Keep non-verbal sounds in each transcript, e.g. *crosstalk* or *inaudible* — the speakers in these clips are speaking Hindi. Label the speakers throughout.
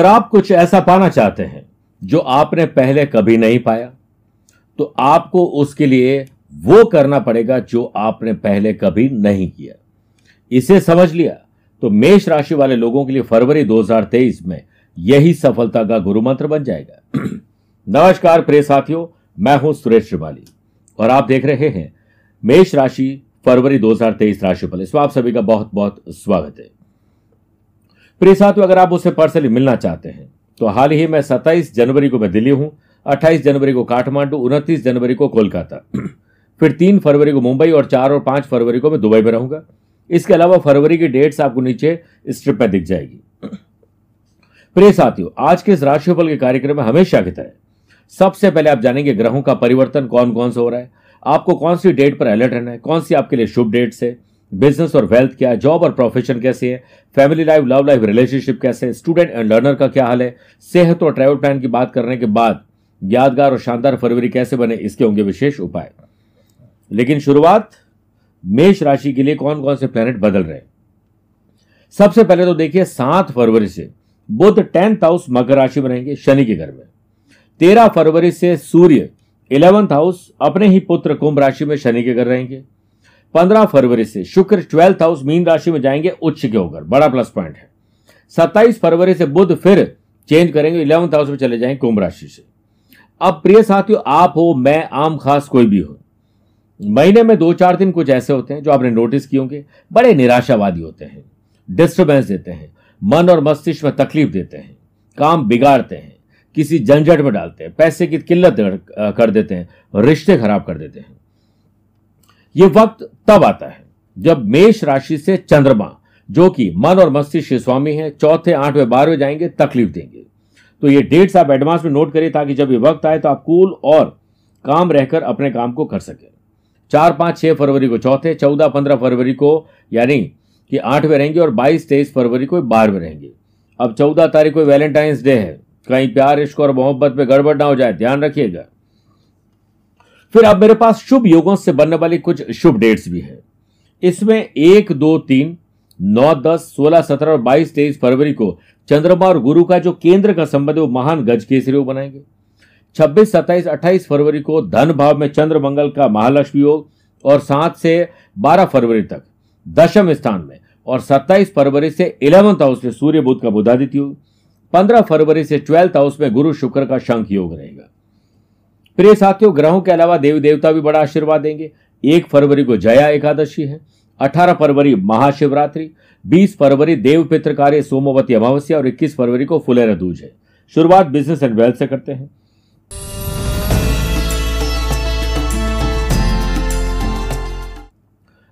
Speaker 1: अगर आप कुछ ऐसा पाना चाहते हैं जो आपने पहले कभी नहीं पाया तो आपको उसके लिए वो करना पड़ेगा जो आपने पहले कभी नहीं किया। इसे समझ लिया तो मेष राशि वाले लोगों के लिए फरवरी 2023 में यही सफलता का गुरु मंत्र बन जाएगा। *clears throat* नमस्कार प्रिय साथियों, मैं हूँ सुरेश श्रिवाली और आप देख रहे हैं मेष राशि फरवरी 2023 राशिफल। इसमें आप सभी का बहुत बहुत स्वागत है। प्रिय साथियों, अगर आप उससे पर्सनली मिलना चाहते हैं तो हाल ही में 27 जनवरी को मैं दिल्ली हूँ 28 जनवरी को काठमांडू, उनतीस जनवरी को कोलकाता। फिर तीन फरवरी को मुंबई और चार और पाँच फरवरी को मैं दुबई में रहूँगा। इसके अलावा फरवरी की डेट्स आपको नीचे स्ट्रिप में दिख जाएगी। प्रिय साथियों, आज के इस राशिफल के कार्यक्रम में हमेशा की तरह, सबसे पहले आप जानेंगे ग्रहों का परिवर्तन कौन कौन सा हो रहा है, आपको कौन सी डेट पर अलर्ट रहना है, कौन सी आपके लिए शुभ डेट्स है बिज़नेस और वेल्थ क्या है, जॉब और प्रोफेशन कैसे है, family life, love life, relationship कैसे है, स्टूडेंट एंड लर्नर का क्या हाल है, सेहत और ट्रैवल प्लान की बात करने के बाद यादगार और शानदार फरवरी कैसे बने, इसके होंगे विशेष उपाय। लेकिन शुरुआत मेष राशि के लिए कौन कौन से प्लैनेट बदल रहे सबसे पहले तो देखिए, सात फरवरी से बुद्ध टेंथ हाउस मकर राशि में रहेंगे, शनि के घर में। तेरह फरवरी से सूर्य इलेवंथ हाउस अपने ही पुत्र कुंभ राशि में शनि के घर रहेंगे। पंद्रह फरवरी से शुक्र ट्वेल्थ हाउस मीन राशि में जाएँगे, उच्च के होकर। बड़ा प्लस पॉइंट है। सत्ताईस फरवरी से बुद्ध फिर चेंज करेंगे इलेवंथ हाउस में चले जाएँगे कुंभ राशि से। अब प्रिय साथियों, आप हो, मैं, आम, खास कोई भी हो। महीने में दो चार दिन कुछ ऐसे होते हैं जो आपने नोटिस किए होंगे, बड़े निराशावादी होते हैं डिस्टर्बेंस देते हैं, मन और मस्तिष्क में तकलीफ़ देते हैं, काम बिगाड़ते हैं, किसी झंझट में डालते हैं, पैसे की किल्लत कर देते हैं, रिश्ते खराब कर देते हैं। यह वक्त तब आता है, जब मेष राशि से चंद्रमा, जो कि मन और मस्तिष्क स्वामी है, चौथे, आठवें, बारहवें जाएँगे, तकलीफ़ देंगे। तो ये डेट्स आप एडवांस में नोट करिए, ताकि जब ये वक्त आए तो आप कूल और काम रहकर अपने काम को कर सके। चार, पाँच, छह फरवरी को चौथे, चौदह, पंद्रह फरवरी को, यानी कि आठवें रहेंगे और बाईस, तेईस फरवरी को बारहवें रहेंगे। अब चौदह तारीख को वैलेंटाइंस डे है। कहीं प्यार, इश्क और मोहब्बत में गड़बड़ ना हो जाए, ध्यान रखिएगा। फिर अब मेरे पास शुभ योगों से बनने वाली कुछ शुभ डेट्स भी है। इसमें एक, दो, तीन, नौ, दस, सोलह, सत्रह और बाईस, तेईस फरवरी को चंद्रमा और गुरु का जो केंद्र का संबंध है, वो महान गज केसरी बनाएँगे। छब्बीस, सत्ताईस, अट्ठाईस फरवरी को धन भाव में चंद्र मंगल का महालक्ष्मी योग और सात से बारह फरवरी तक दशम स्थान में और सत्ताईस फरवरी से इलेवंथ हाउस में सूर्य बुद्ध का बुधादित्य योग, पंद्रह फरवरी से ट्वेल्थ हाउस में गुरु शुक्र का शंख योग रहेगा। प्रिय साथियों, ग्रहों के अलावा देवी देवता भी बड़ा आशीर्वाद देंगे। एक फरवरी को जया एकादशी है, अठारह फरवरी महाशिवरात्रि, बीस फरवरी देव पित्र कार्य सोमवती अमावस्या और इक्कीस फरवरी को फुलेरा दूज है। शुरुआत बिज़नेस एंड वेल्थ से करते हैं।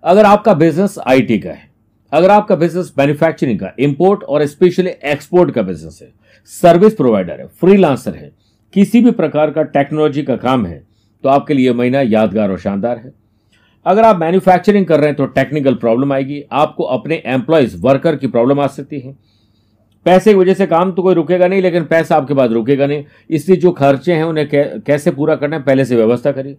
Speaker 1: अगर आपका बिज़नेस आईटी का है, अगर आपका बिज़नेस मैन्युफैक्चरिंग का इंपोर्ट और स्पेशली एक्सपोर्ट का बिज़नेस है सर्विस प्रोवाइडर है फ्रीलांसर है किसी भी प्रकार का टेक्नोलॉजी का काम है तो आपके लिए महीना यादगार और शानदार है। अगर आप मैन्युफैक्चरिंग कर रहे हैं तो टेक्निकल प्रॉब्लम आएगी। आपको अपने एम्प्लॉयज़ वर्कर की प्रॉब्लम आ सकती है। पैसे की वजह से काम तो कोई रुकेगा नहीं, लेकिन पैसा आपके पास रुकेगा नहीं। इसलिए जो खर्चे हैं, उन्हें कैसे पूरा करना है, पहले से व्यवस्था करिए।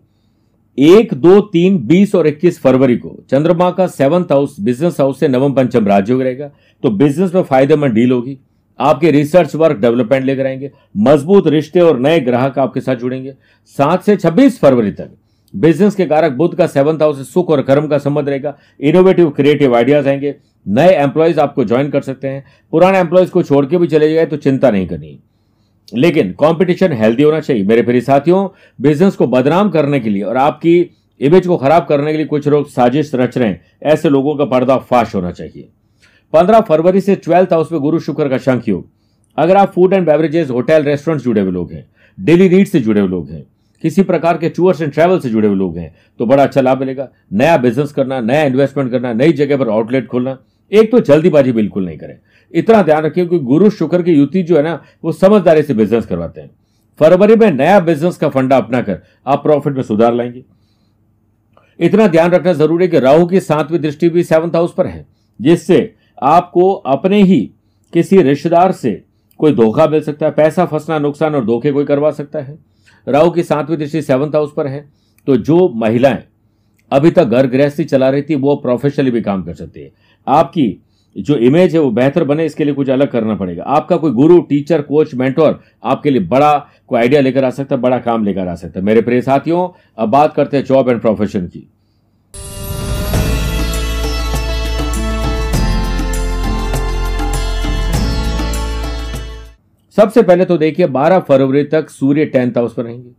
Speaker 1: एक, दो, तीन, बीस और इक्कीस फरवरी को चंद्रमा का सेवंथ हाउस बिज़नेस हाउस से नवम पंचम राज्य रहेगा तो बिज़नेस में फ़ायदेमंद डील होगी। आपके रिसर्च वर्क डेवलपमेंट लेकर आएँगे, मज़बूत रिश्ते और नए ग्राहक आपके साथ जुड़ेंगे। सात से छब्बीस फरवरी तक बिज़नेस के कारक बुद्ध का सेवंथ हाउस सुख और कर्म का संबंध रहेगा। इनोवेटिव क्रिएटिव आइडियाज़ आएँगे। नए एम्प्लॉयज़ आपको ज्वाइन कर सकते हैं। पुराने एम्प्लॉयज़ को छोड़ के भी चले जाए तो चिंता नहीं करनी। लेकिन कंपटीशन हेल्दी होना चाहिए। मेरे प्रिय साथियों बिज़नेस को बदनाम करने के लिए और आपकी इमेज को खराब करने के लिए कुछ लोग साजिश रच रहे हैं। ऐसे लोगों का पर्दा फाश होना चाहिए। पंद्रह फरवरी से ट्वेल्थ हाउस में गुरु शुक्र का शंख योग। अगर आप food and beverages hotel restaurant जुड़े हुए लोग हैं डेली नीड से जुड़े हुए लोग हैं, किसी प्रकार के टूर्स एंड ट्रैवल से जुड़े हुए लोग हैं तो बड़ा अच्छा लाभ मिलेगा। नया बिज़नेस करना, नया इन्वेस्टमेंट करना, नई जगह पर आउटलेट खोलना, एक तो जल्दीबाजी बिल्कुल नहीं करें। इतना ध्यान रखिए क्योंकि गुरु शुक्र की युति जो है ना, वो समझदारी से बिज़नेस करवाते हैं। फरवरी में नया बिज़नेस का फंडा अपनाकर आप प्रॉफिट में सुधार लाएँगे। इतना ध्यान रखना ज़रूरी है कि राहु की सातवीं दृष्टि भी सेवंथ हाउस पर है, जिससे आपको अपने ही किसी रिश्तेदार से कोई धोखा मिल सकता है, पैसा फंसना, नुकसान और धोखे कोई करवा सकता है। राहु की सातवीं दृष्टि सेवंथ हाउस पर है। तो जो महिलाएँ अभी तक घर गृहस्थी चला रही थी, वो प्रोफेशनली भी काम कर सकती है। आपकी जो इमेज है, वो बेहतर बने, इसके लिए कुछ अलग करना पड़ेगा। आपका कोई गुरु टीचर कोच मेंटोर आपके लिए बड़ा कोई आइडिया लेकर आ सकता है, बड़ा काम लेकर आ सकता है। मेरे प्रिय साथियों, अब बात करते हैं जॉब एंड प्रोफेशन की। सबसे पहले तो देखिए 12 फरवरी तक सूर्य टेंथ हाउस पर रहेंगे।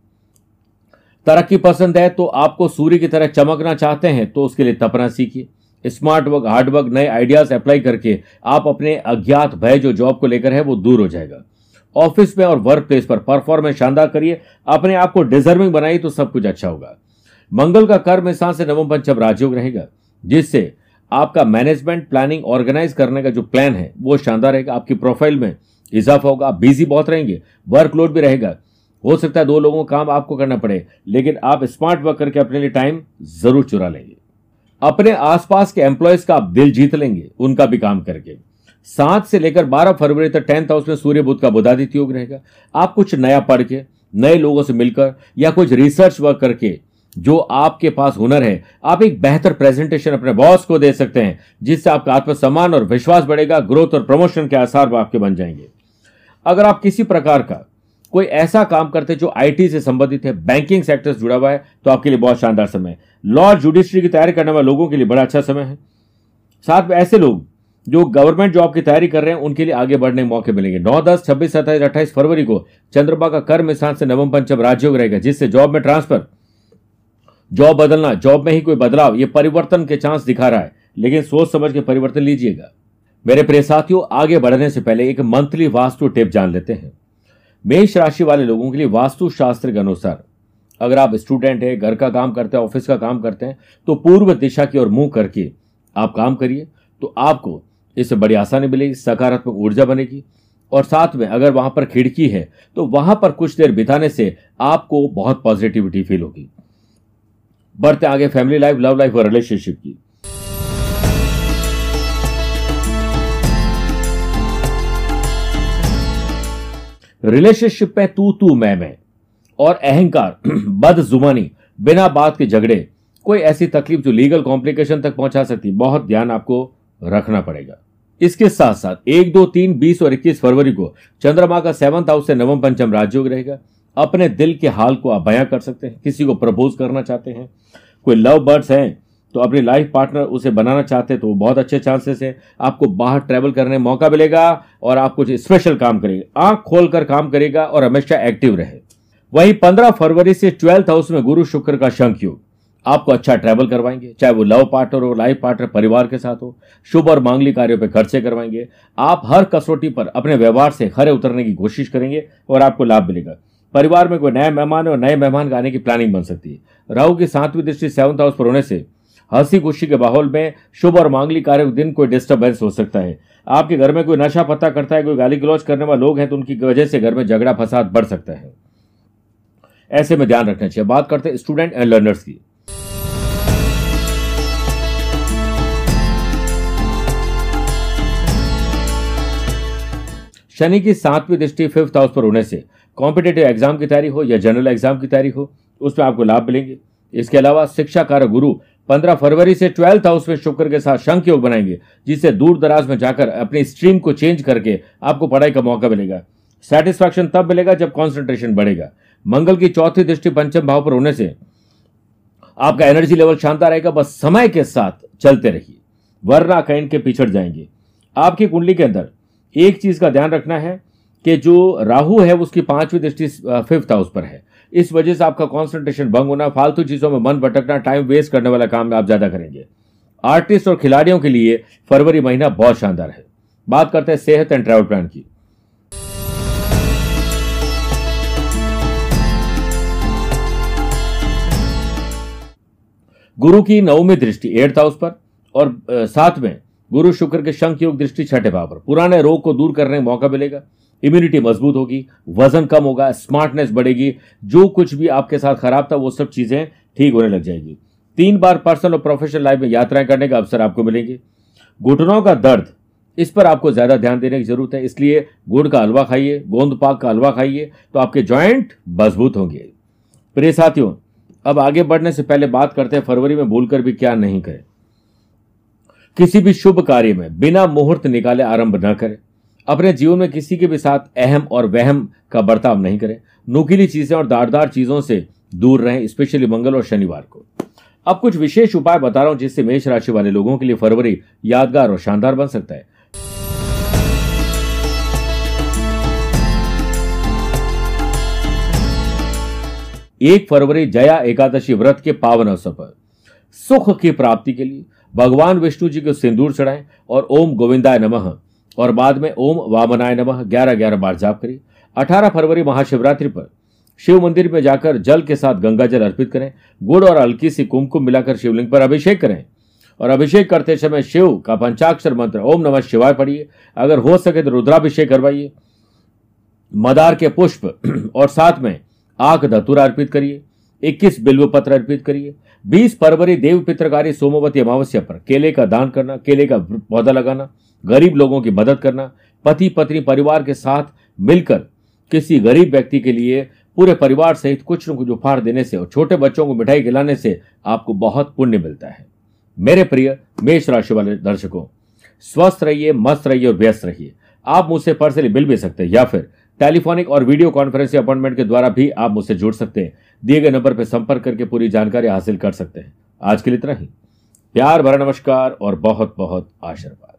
Speaker 1: तरक्की पसंद है तो आपको सूर्य की तरह चमकना चाहते हैं तो उसके लिए तपना सीखिए। स्मार्ट वर्क, हार्ड वर्क, नए आइडियाज़ अप्लाई करके आप अपने अज्ञात भय जो जॉब को लेकर है वो दूर हो जाएगा। ऑफ़िस में और वर्क प्लेस पर परफॉर्मेंस शानदार करिए। अपने आप को डिजर्विंग बनाइए तो सब कुछ अच्छा होगा। मंगल का कर्म स्थान से नवम पंचम राजयोग रहेगा, जिससे आपका मैनेजमेंट प्लानिंग ऑर्गेनाइज करने का जो प्लान है, वो शानदार रहेगा। आपकी प्रोफ़ाइल में इजाफा होगा, आप बिज़ी बहुत रहेंगे वर्कलोड भी रहेगा। हो सकता है दो लोगों का काम आपको करना पड़े, लेकिन आप स्मार्ट वर्क करके अपने लिए टाइम ज़रूर चुरा लेंगे। अपने आसपास के एम्प्लॉयज़ का आप दिल जीत लेंगे, उनका भी काम करके। सात से लेकर बारह फरवरी तक टेंथ हाउस में सूर्य बुद्ध का बुधादित्य योग रहेगा। आप कुछ नया पढ़ के नए लोगों से मिलकर, या कुछ रिसर्च वर्क करके, जो आपके पास हुनर है, आप एक बेहतर प्रेजेंटेशन अपने बॉस को दे सकते हैं, जिससे आपका आत्मसम्मान और विश्वास बढ़ेगा ग्रोथ और प्रमोशन के आसार आपके बन जाएँगे। अगर आप किसी प्रकार का कोई ऐसा काम करते जो आईटी से संबंधित है बैंकिंग सेक्टर से जुड़ा हुआ है तो आपके लिए बहुत शानदार समय है। लॉ जुडिशरी की तैयारी करने वाले लोगों के लिए बड़ा अच्छा समय है। साथ में ऐसे लोग जो गवर्नमेंट जॉब की तैयारी कर रहे हैं, उनके लिए आगे बढ़ने के मौके मिलेंगे। नौ, दस, छब्बीस, सत्ताईस, अट्ठाईस फरवरी को चंद्रमा का कर्म स्थान से नवम पंचम राज्योग रहेगा, जिससे जॉब में ट्रांसफ़र जॉब बदलना जॉब में ही कोई बदलाव, ये परिवर्तन के चांस दिखा रहा है। लेकिन सोच समझ के परिवर्तन लीजिएगा। मेरे प्रिय साथियों, आगे बढ़ने से पहले एक मंथली वास्तु टिप जान लेते हैं। मेष राशि वाले लोगों के लिए वास्तु शास्त्र के अनुसार, अगर आप स्टूडेंट है, घर का काम करते हैं, ऑफ़िस का काम करते हैं तो पूर्व दिशा की ओर मुँह करके आप काम करिए तो आपको इससे बड़ी आसानी मिलेगी, सकारात्मक ऊर्जा बनेगी। और साथ में अगर वहाँ पर खिड़की है तो वहाँ पर कुछ देर बिताने से आपको बहुत पॉजिटिविटी फील होगी। बढ़ते आगे, फैमिली लाइफ, लव लाइफ और रिलेशनशिप की। रिलेशनशिप में तू तू, मैं मैं। और अहंकार *clears throat* बद जुबानी बिना बात के झगड़े, कोई ऐसी तकलीफ़ जो लीगल कॉम्प्लिकेशन तक पहुँचा सकती, बहुत ध्यान आपको रखना पड़ेगा। इसके साथ साथ एक, दो, तीन, बीस और इक्कीस फरवरी को चंद्रमा का सेवंथ हाउस से नवम पंचम राजयोग रहेगा। अपने दिल के हाल को आप बयां कर सकते हैं, किसी को प्रपोज करना चाहते हैं। कोई लव बर्ड्स हैं तो अपनी लाइफ पार्टनर उसे बनाना चाहते तो बहुत अच्छे चांसेस है। आपको बाहर ट्रैवल करने मौका मिलेगा और आप कुछ स्पेशल काम करेंगे। आँख खोलकर काम करेगा और हमेशा एक्टिव रहे। वहीं पंद्रह फरवरी से ट्वेल्थ हाउस में गुरु शुक्र का शंख योग। आपको अच्छा ट्रैवल करवाएँगे, चाहे वो लव पार्टनर हो, लाइफ पार्टनर, परिवार के साथ हो, शुभ और मांगली कार्यों पर खर्चे करवाएँगे। आप हर कसौटी पर अपने व्यवहार से खरे उतरने की कोशिश करेंगे और आपको लाभ मिलेगा। परिवार में कोई नए मेहमान और नए मेहमान का आने की प्लानिंग बन सकती है। राहु की सातवीं दृष्टि सेवंथ हाउस पर होने से हँसी खुशी के माहौल में शुभ और मांगली कार्य दिन कोई डिस्टर्बेंस हो सकता है। आपके घर में कोई नशा पता करता है, कोई गाली गलौज करने वाले लोग हैं तो उनकी वजह से घर में झगड़ा फसाद बढ़ सकता है। ऐसे में ध्यान रखना चाहिए। बात करते हैं स्टूडेंट एंड लर्नर्स की। शनि की सातवीं दृष्टि फिफ्थ हाउस पर होने से कॉम्पिटेटिव एग्ज़ाम की तैयारी हो या जनरल एग्ज़ाम की तैयारी हो उसमें आपको लाभ मिलेंगे। इसके अलावा शिक्षा कार्य गुरु पंद्रह फरवरी से ट्वेल्थ हाउस में शुक्र के साथ शंख योग बनाएँगे, जिससे दूर दराज में जाकर अपनी स्ट्रीम को चेंज करके आपको पढ़ाई का मौका मिलेगा। सेटिस्फैक्शन तब मिलेगा जब कॉन्सेंट्रेशन बढ़ेगा। मंगल की चौथी दृष्टि पंचम भाव पर होने से आपका एनर्जी लेवल शानदार रहेगा, बस समय के साथ चलते रहिए। वरना कहीं के पिछड़ जाएँगे। आपकी कुंडली के अंदर एक चीज़ का ध्यान रखना है कि जो राहु है, उसकी पांचवी दृष्टि फिफ्थ हाउस पर है। इस वजह से आपका कॉन्सेंट्रेशन भंग होना, फालतू चीज़ों में मन भटकना टाइम वेस्ट करने वाला काम आप ज़्यादा करेंगे। आर्टिस्ट और खिलाड़ियों के लिए फरवरी महीना बहुत शानदार है। बात करते हैं सेहत एंड ट्रैवल प्लान की। गुरु की नवमी दृष्टि एट्थ हाउस पर, और साथ में गुरु शुक्र के शंख योग दृष्टि, छठे भाव पर। पुराने रोग को दूर करने का मौका मिलेगा। इम्यूनिटी मज़बूत होगी, वज़न कम होगा स्मार्टनेस बढ़ेगी, जो कुछ भी आपके साथ खराब था वो सब चीज़ें ठीक होने लग जाएगी। तीन बार पर्सनल और प्रोफेशनल लाइफ में यात्राएँ करने का अवसर आपको मिलेंगे। घुटनों का दर्द, इस पर आपको ज़्यादा ध्यान देने की ज़रूरत है, इसलिए गुड़ का हलवा खाइए, गोंद पाक का हलवा खाइए तो आपके ज्वाइंट मज़बूत होंगे। प्रिय साथियों, अब आगे बढ़ने से पहले बात करते हैं, फरवरी में भूलकर भी क्या नहीं करें। किसी भी शुभ कार्य में बिना मुहूर्त निकाले आरंभ न करें। अपने जीवन में किसी के भी साथ अहम और वहम का बर्ताव नहीं करें। नुकीली चीज़ें और दारदार चीज़ों से दूर रहें स्पेशली मंगल और शनिवार को। अब कुछ विशेष उपाय बता रहा हूँ जिससे मेष राशि वाले लोगों के लिए फरवरी यादगार और शानदार बन सकता है। एक फरवरी जया एकादशी व्रत के पावन अवसर पर। सुख की प्राप्ति के लिए भगवान विष्णु जी को सिंदूर चढ़ाएँ और ओम गोविंदाय नमः। और बाद में ओम वामनाय नमः ग्यारह ग्यारह बार जाप करिए अठारह फरवरी महाशिवरात्रि पर शिव मंदिर में जाकर जल के साथ गंगा जल अर्पित करें। गुड़ और हल्की सी कुमकुम मिलाकर शिवलिंग पर अभिषेक करें। और अभिषेक करते समय शिव का पंचाक्षर मंत्र ओम नमः शिवाय पढ़िए। अगर हो सके तो रुद्राभिषेक करवाइए। मदार के पुष्प *clears throat* और साथ में आख धतुरा अर्पित करिए। इक्कीस बिल्व पत्र अर्पित करिए। बीस फरवरी देव पित्रकारी सोमवती अमावस्या पर केले का दान करना, केले का पौधा लगाना, गरीब लोगों की मदद करना, पति, पत्नी, परिवार के साथ मिलकर किसी गरीब व्यक्ति के लिए पूरे परिवार सहित कुछ न कुछ उपहार देने से और छोटे बच्चों को मिठाई खिलाने से आपको बहुत पुण्य मिलता है। मेरे प्रिय मेष राशि वाले दर्शकों, स्वस्थ रहिए, मस्त रहिए और व्यस्त रहिए। आप मुझसे पर्सनली मिल भी सकते हैं या फिर टेलीफोनिक और वीडियो कॉन्फ्रेंसिंग अपॉइंटमेंट के द्वारा भी आप मुझसे जुड़ सकते हैं। दिए गए नंबर पर संपर्क करके पूरी जानकारी हासिल कर सकते हैं। आज के लिए इतना ही। प्यार, भरा नमस्कार और बहुत बहुत आशीर्वाद।